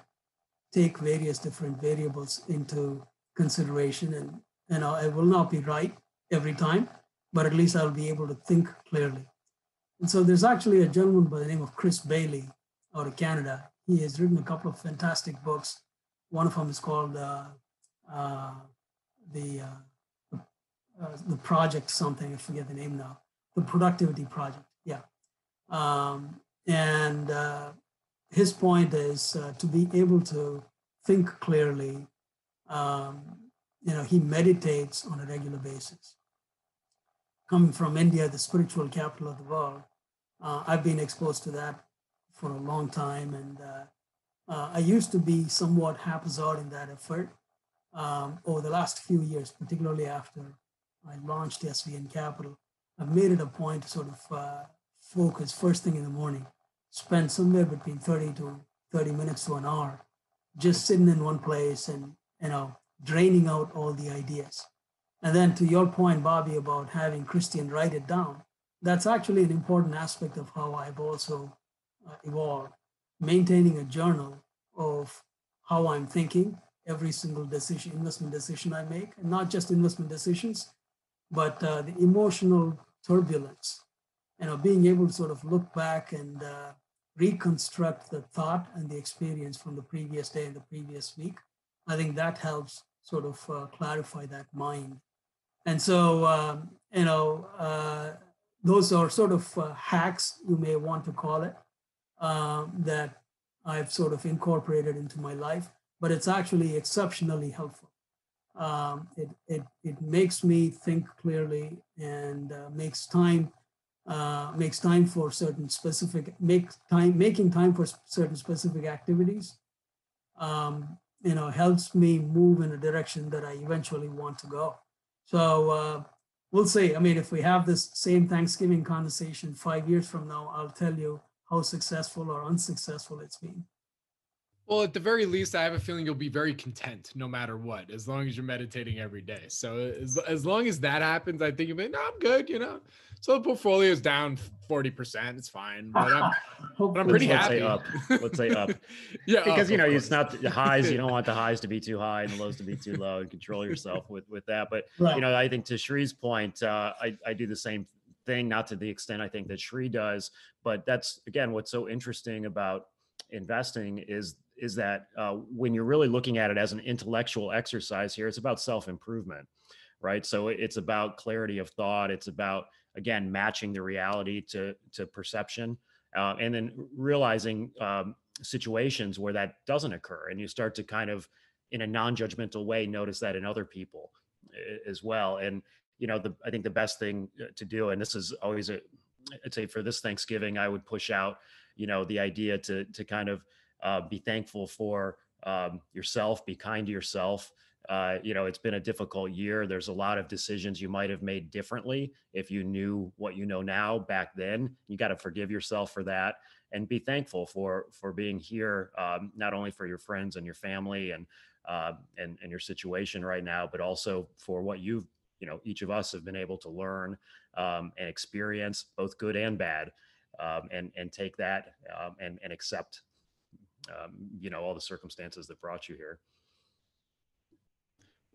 take various different variables into consideration and you know, I will not be right every time, but at least I'll be able to think clearly. And so there's actually a gentleman by the name of Chris Bailey out of Canada. He has written a couple of fantastic books. One of them is called uh, uh, the uh, uh the project something. I forget the name now. The Productivity Project. Yeah. Um, and uh, his point is uh, to be able to think clearly, um, you know, he meditates on a regular basis. Coming from India, the spiritual capital of the world, Uh, I've been exposed to that for a long time, and uh, uh, I used to be somewhat haphazard in that effort. Um, over the last few years, particularly after I launched SVN Capital, I've made it a point to sort of uh, focus first thing in the morning, spend somewhere between 30 to 30 minutes to an hour just sitting in one place and you know draining out all the ideas. And then to your point bobby about having christian write it down that's actually an important aspect of how i've also uh, evolved. Maintaining a journal of how i'm thinking every single decision investment decision i make and not just investment decisions but uh, the emotional turbulence you know being able to sort of look back and uh, reconstruct the thought and the experience from the previous day and the previous week. I think that helps sort of uh, clarify that mind. And so, um, you know, uh, those are sort of uh, hacks, you may want to call it, um, that I've sort of incorporated into my life, but it's actually exceptionally helpful. Um, it, it, it makes me think clearly and uh, makes time uh, makes time for certain specific make time making time for certain specific activities um, you know helps me move in a direction that i eventually want to go. So uh, we'll see. I mean if we have this same thanksgiving conversation five years from now i'll tell you how successful or unsuccessful it's been well, at the very least, I have a feeling you'll be very content no matter what, as long as you're meditating every day. So as, as long as that happens, I think you'll be, no, I'm good, you know. So the portfolio is down 40%. It's fine. But I'm, but I'm pretty Let's happy. say up. Let's say up. yeah. because up, you know it's not the highs you don't want the highs to be too high and the lows to be too low and control yourself with with that but Right. you know i think to shree's point uh i i do the same thing not to the extent i think that shree does but that's again what's so interesting about investing is is that uh, when you're really looking at it as an intellectual exercise here it's about self-improvement right? So it's about clarity of thought it's about again matching the reality to to perception uh, and then realizing um, situations where that doesn't occur and you start to kind of in a non-judgmental way notice that in other people as well and you know the i think the best thing uh, to do and this is always a i'd say for this thanksgiving i would push out you know the idea to to kind of uh, be thankful for um, yourself be kind to yourself. Uh, you know it's been a difficult year. There's a lot of decisions you might have made differently if you knew what you know now back then. You got to forgive yourself for that and be thankful for for being here um, not only for your friends and your family and uh, and and your situation right now but also for what you've you know each of us have been able to learn um, and experience both good and bad um, and and take that um, and and accept um, you know all the circumstances that brought you here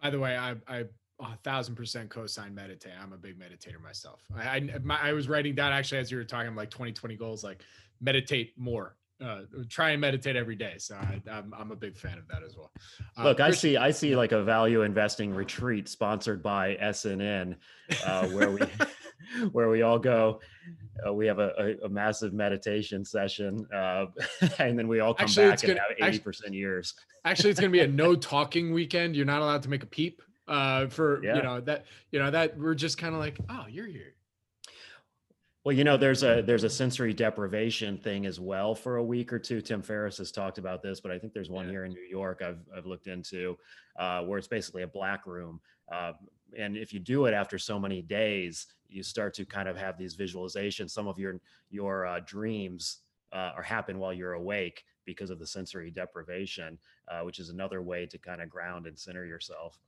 By the way, I I a thousand percent co-sign meditate. I'm a big meditator myself. I I, my, I was writing down actually as you were talking like 2020 goals, like meditate more. Uh, try and meditate every day. So I, I'm I'm a big fan of that as well. Uh, Look, I see, I see like a value investing retreat sponsored by SNN, uh, where we, where we all go. Uh, we have a, a, a massive meditation session, uh, and then we all come Actually, back and gonna- have eighty percent years. Actually, it's going to be a no talking weekend. You're not allowed to make a peep. Uh, for Yeah. you know that you know that we're just kind of like, oh, you're here. Well, you know, there's a there's a sensory deprivation thing as well for a week or two. Tim Ferriss has talked about this, but I think there's one Yeah. here in New York I've I've looked into, uh, where it's basically a black room. Uh, and if you do it after so many days, you start to kind of have these visualizations. Some of your your uh, dreams uh, are happen while you're awake because of the sensory deprivation, uh, which is another way to kind of ground and center yourself.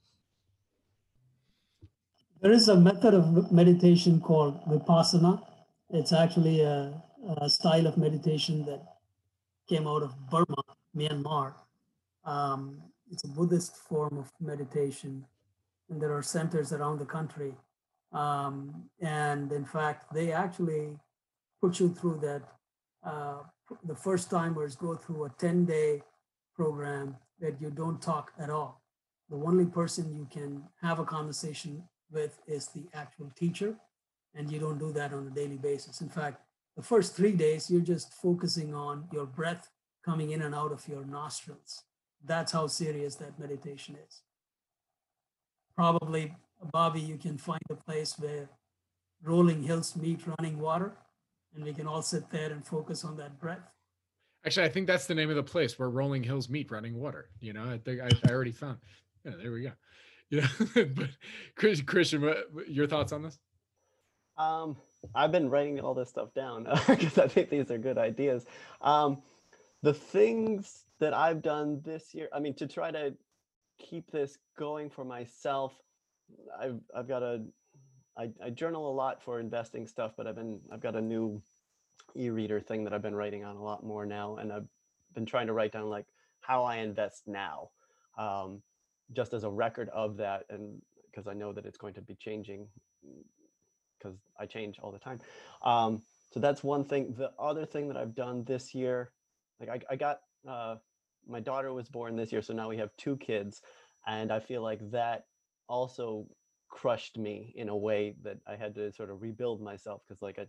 There is a method of meditation called Vipassana. It's actually a, a style of meditation that came out of Burma, Myanmar. Um, it's a Buddhist form of meditation, and there are centers around the country. Um, and in fact, they actually put you through that. Uh, the first timers go through a 10 day program that you don't talk at all. The only person you can have a conversation with is the actual teacher, and you don't do that on a daily basis. In fact, the first three days, you're just focusing on your breath coming in and out of your nostrils. That's how serious that meditation is. Probably, Bobby, you can find a place where rolling hills meet running water. and we can all sit there and focus on that breath. Actually, I think that's the name of the place where rolling hills meet running water. You know, I think I, I already found. Yeah, there we go. Yeah, but Chris, Christian, what, your thoughts on this? Um, I've been writing all this stuff down because I think these are good ideas. Um, the things that I've done this year, I mean, to try to keep this going for myself, I've I've got a I, I journal a lot for investing stuff, but I've been I've got a new e-reader thing that I've been writing on a lot more now, and I've been trying to write down like how I invest now. Um, just as a record of that and because I know that it's going to be changing because I change all the time. Um, so that's one thing. The other thing that I've done this year, like I, I got uh, my daughter was born this year, so now we have two kids, and I feel like that also crushed me in a way that I had to sort of rebuild myself because like I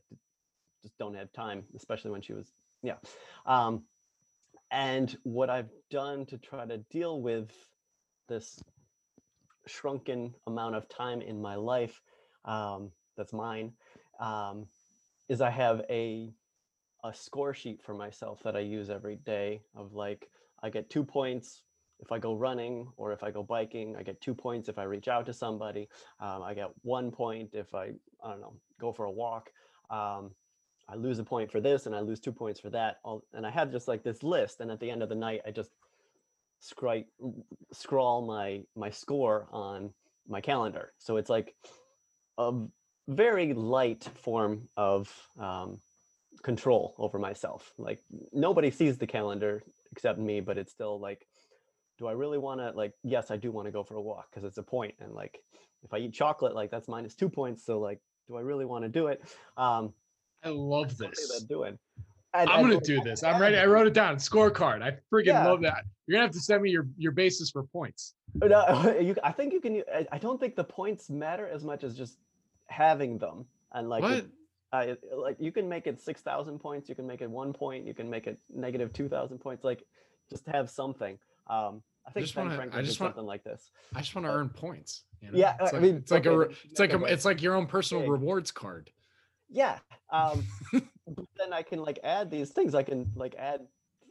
just don't have time, especially when she was yeah. Um, and what I've done to try to deal with this shrunken amount of time in my life um, that's mine um, is I have a a score sheet for myself that I use every day of like I get two points if I go running or if I go biking. I get two points if I reach out to somebody. Um, I get one point if I I don't know go for a walk. Um, I lose a point for this and I lose two points for that. And I have just like this list. And at the end of the night, I just scrawl scrawl my my score on my calendar. So it's like a very light form of um, control over myself. Like nobody sees the calendar except me, but it's still like, do I really want to like? Yes, I do want to go for a walk because it's a point, and like if I eat chocolate, like that's minus two points. So like, do I really want to do it? Um, I love this. Doing. And, I'm gonna do this. I'm ready. I wrote it down. Scorecard. I freaking yeah. love that. You're gonna have to send me your your basis for points. No, you, I think you can. I don't think the points matter as much as just having them and like. Uh, like you can make it six thousand points. You can make it one point. You can make it negative two thousand points. Like, just have something. Um, I think I just Ben wanna, I just want, something like this. I just want to earn points. You know? Yeah, it's I mean, it's like okay, a, it's like a, it's like your own personal big. rewards card. Yeah, um, but then I can like add these things. I can like add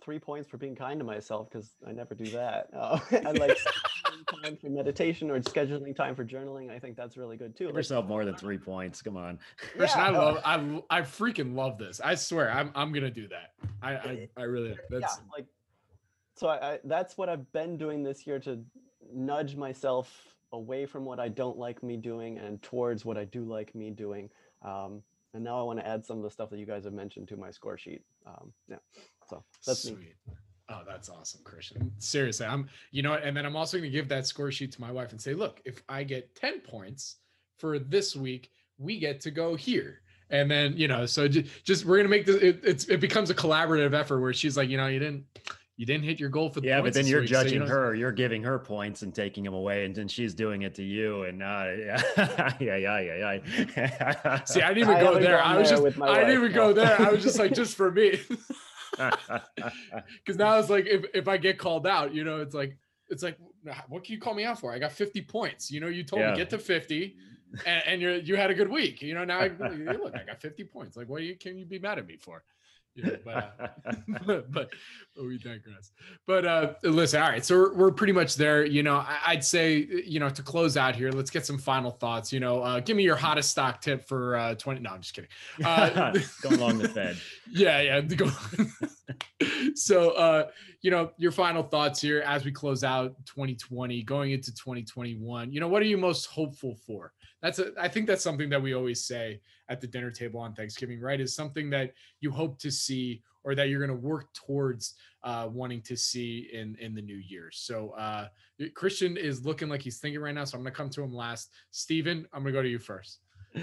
three points for being kind to myself because I never do that. Uh, and like time for meditation or scheduling time for journaling. I think that's really good too. Give like, yourself more than three points. Come on, Christian. Yeah, I love. I I freaking love this. I swear, I'm I'm gonna do that. I I, I really. That's yeah, like. So I, I that's what I've been doing this year to nudge myself away from what I don't like me doing and towards what I do like me doing. Um, and now I want to add some of the stuff that you guys have mentioned to my score sheet. Um, yeah, so that's Sweet. me. Oh, that's awesome, Christian. Seriously, I'm, you know, and then I'm also going to give that score sheet to my wife and say, look, if I get 10 points for this week, we get to go here. And then, you know, so just, just we're going to make this, it, it's, it becomes a collaborative effort where she's like, you know, you didn't, you didn't hit your goal for the yeah, but then you're week, judging so you know, her. You're giving her points and taking them away, and then she's doing it to you. And uh, yeah, yeah, yeah, yeah, yeah. See, I didn't even I go there. I was just, I didn't even go there. I was just like, just for me, because now it's like, if if I get called out, you know, it's like, it's like, what can you call me out for? I got 50 points. You know, you told yeah. me get to 50. And, and you you had a good week, you know. Now, I, look, I got 50 points. Like, what you, can you be mad at me for? Yeah, but, uh, but, but we digress. But uh, listen, all right, so we're, we're pretty much there. You know, I, would say you know to close out here, let's get some final thoughts. You know, uh, give me your hottest stock tip for uh, twenty. No, I'm just kidding. Uh, Going along the Fed. Yeah, yeah. Go. so, uh, you know, your final thoughts here as we close out 2020, going into 2021. You know, what are you most hopeful for? That's a, I think that's something that we always say at the dinner table on Thanksgiving, right? Is something that you hope to see or that you're going to work towards uh, wanting to see in in the new year. So uh, Christian is looking like he's thinking right now, so I'm going to come to him last. Stephen, I'm going to go to you first.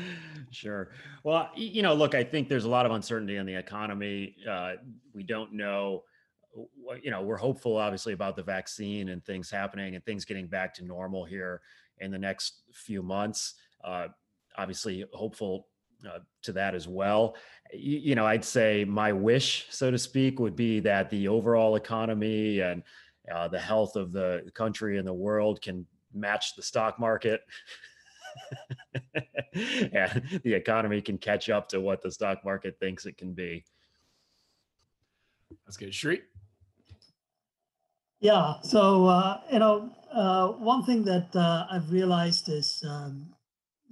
Sure. Well, you know, look, I think there's a lot of uncertainty in the economy. Uh, we don't know you know we're hopeful obviously about the vaccine and things happening and things getting back to normal here in the next few months uh, obviously hopeful uh, to that as well. You, you, know, I'd say my wish, so to speak, would be that the overall economy and uh, the health of the country and the world can match the stock market. and the economy can catch up to what the stock market thinks it can be. That's good. Shri? Yeah. So, uh, you know, uh, one thing that uh, I've realized is, um,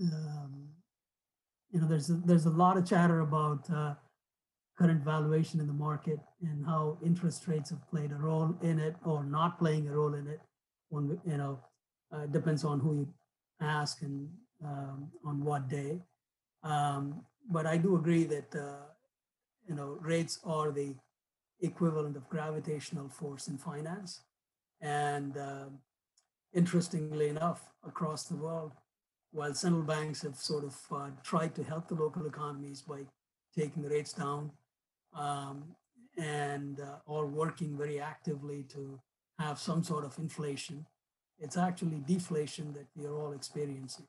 um, you know, there's a, there's a lot of chatter about uh, current valuation in the market and how interest rates have played a role in it or not playing a role in it. When you know, uh, depends on who you ask and um, on what day. Um, but I do agree that uh, you know rates are the equivalent of gravitational force in finance. And uh, interestingly enough, across the world, while central banks have sort of uh, tried to help the local economies by taking the rates down um, and uh, or working very actively to have some sort of inflation, it's actually deflation that we are all experiencing.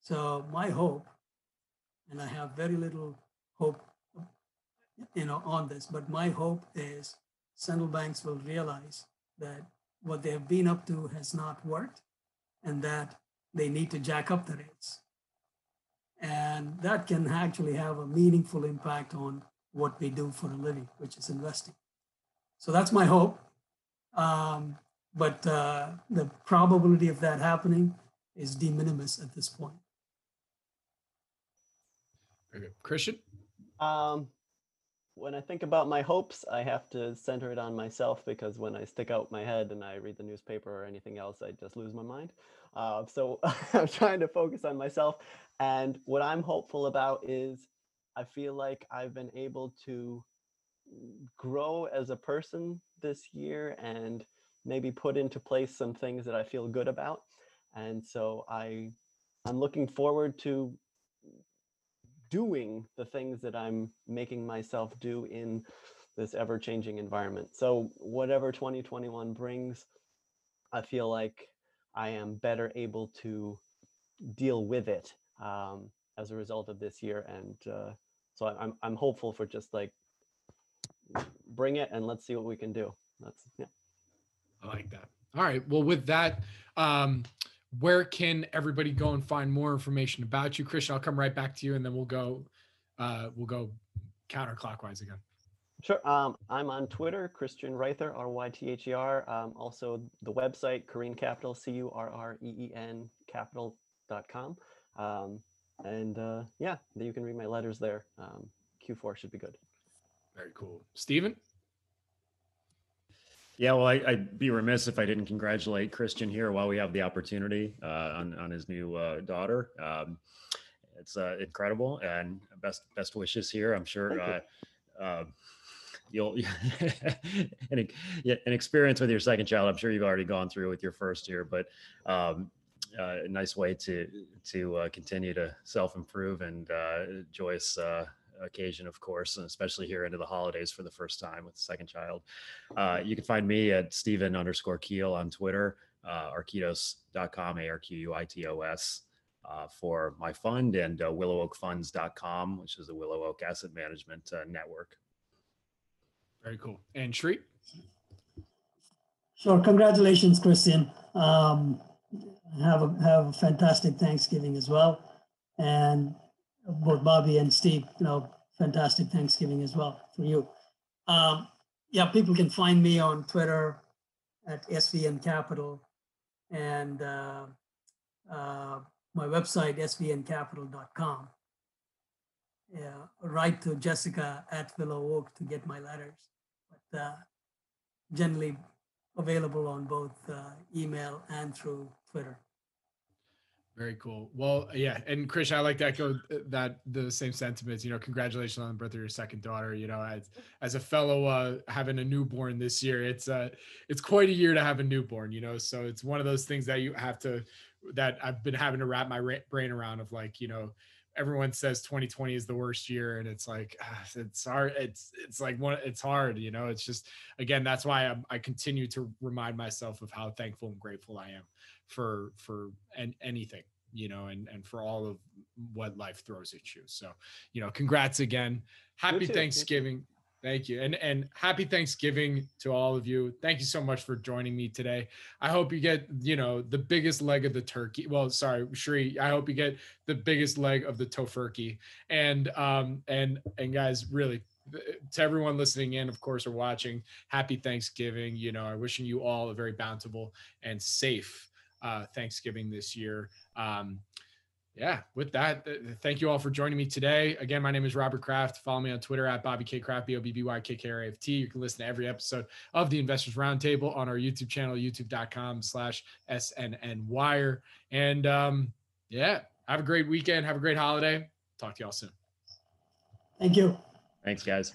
So my hope, and I have very little hope you know, on this. But my hope is central banks will realize that what they have been up to has not worked and that they need to jack up the rates. And that can actually have a meaningful impact on what we do for a living, which is investing. So that's my hope. Um, but uh, the probability of that happening is de minimis at this point. Very good. Christian? Um, when I think about my hopes, I have to center it on myself because when I stick out my head and I read the newspaper or anything else, I just lose my mind. Uh, so I'm trying to focus on myself. And what I'm hopeful about is I feel like I've been able to grow as a person this year and maybe put into place some things that I feel good about. And so I I'm looking forward to doing the things that I'm making myself do in this ever changing environment. So, whatever 2021 brings, I feel like I am better able to deal with it um, as a result of this year. And uh, so I'm, I'm hopeful for just like bring it and let's see what we can do. That's, yeah. I like that. All right. Well, with that, um, where can everybody go and find more information about you christian i'll come right back to you and then we'll go uh we'll go counterclockwise again sure um i'm on twitter christian ryther r-y-t-h-e-r um, also the website Curreen capital c-u-r-r-e-e-n capital.com um and uh yeah you can read my letters there um q4 should be good very cool stephen yeah, well, I, would be remiss if I didn't congratulate Christian here while we have the opportunity uh, on on his new uh, daughter. Um, it's uh, incredible, and best best wishes here. I'm sure uh, um, you'll an, an experience with your second child. I'm sure you've already gone through with your first year, but um, uh, a nice way to to uh, continue to self improve and joyous occasion, of course, and especially here into the holidays for the first time with the second child. Uh, you can find me at Stephen underscore Kiel on Twitter, uh, arquitos.com, A R Q U I T O S. Uh, for my fund and uh, willowoakfunds.com, which is a Willow Oak Asset Management uh, network. Very cool. And Shri? Sure. Congratulations, Christian. Um, have a have a fantastic Thanksgiving as well, and both Bobby and Steve, you know, fantastic Thanksgiving as well for you. Um, yeah, people can find me on Twitter at SVN Capital and uh, uh, my website, svncapital.com. Yeah, write to Jessica at Willow Oak to get my letters, uh, generally available on both uh, email and through Twitter. Very cool. Well, yeah, and Chris, I like to echo that the same sentiments. You know, congratulations on the birth of your second daughter. You know, as as a fellow uh, having a newborn this year, it's uh it's quite a year to have a newborn. You know, so it's one of those things that you have to that I've been having to wrap my ra- brain around of like, you know, everyone says 2020 is the worst year and it's like ah, it's hard it's it's like one it's hard you know it's just again that's why I'm, i continue to remind myself of how thankful and grateful i am for for and anything you know and and for all of what life throws at you. So you know congrats again. Happy thanksgiving Thank you. And and happy Thanksgiving to all of you. Thank you so much for joining me today. I hope you get, you know, the biggest leg of the turkey. Well, sorry, Shri, I hope you get the biggest leg of the tofurkey. And um and and guys, really to everyone listening in, of course, or watching, happy Thanksgiving. You know, I'm wishing you all a very bountiful and safe uh Thanksgiving this year. Um yeah, with that, thank you all for joining me today. Again, my name is Robert Kraft. Follow me on Twitter at Bobby K Kraft, B O B B Y K K R A F T. You can listen to every episode of the Investors Roundtable on our YouTube channel, youtube.com slash SNN Wire. And um, yeah, have a great weekend. Have a great holiday. Talk to y'all soon. Thank you. Thanks, guys.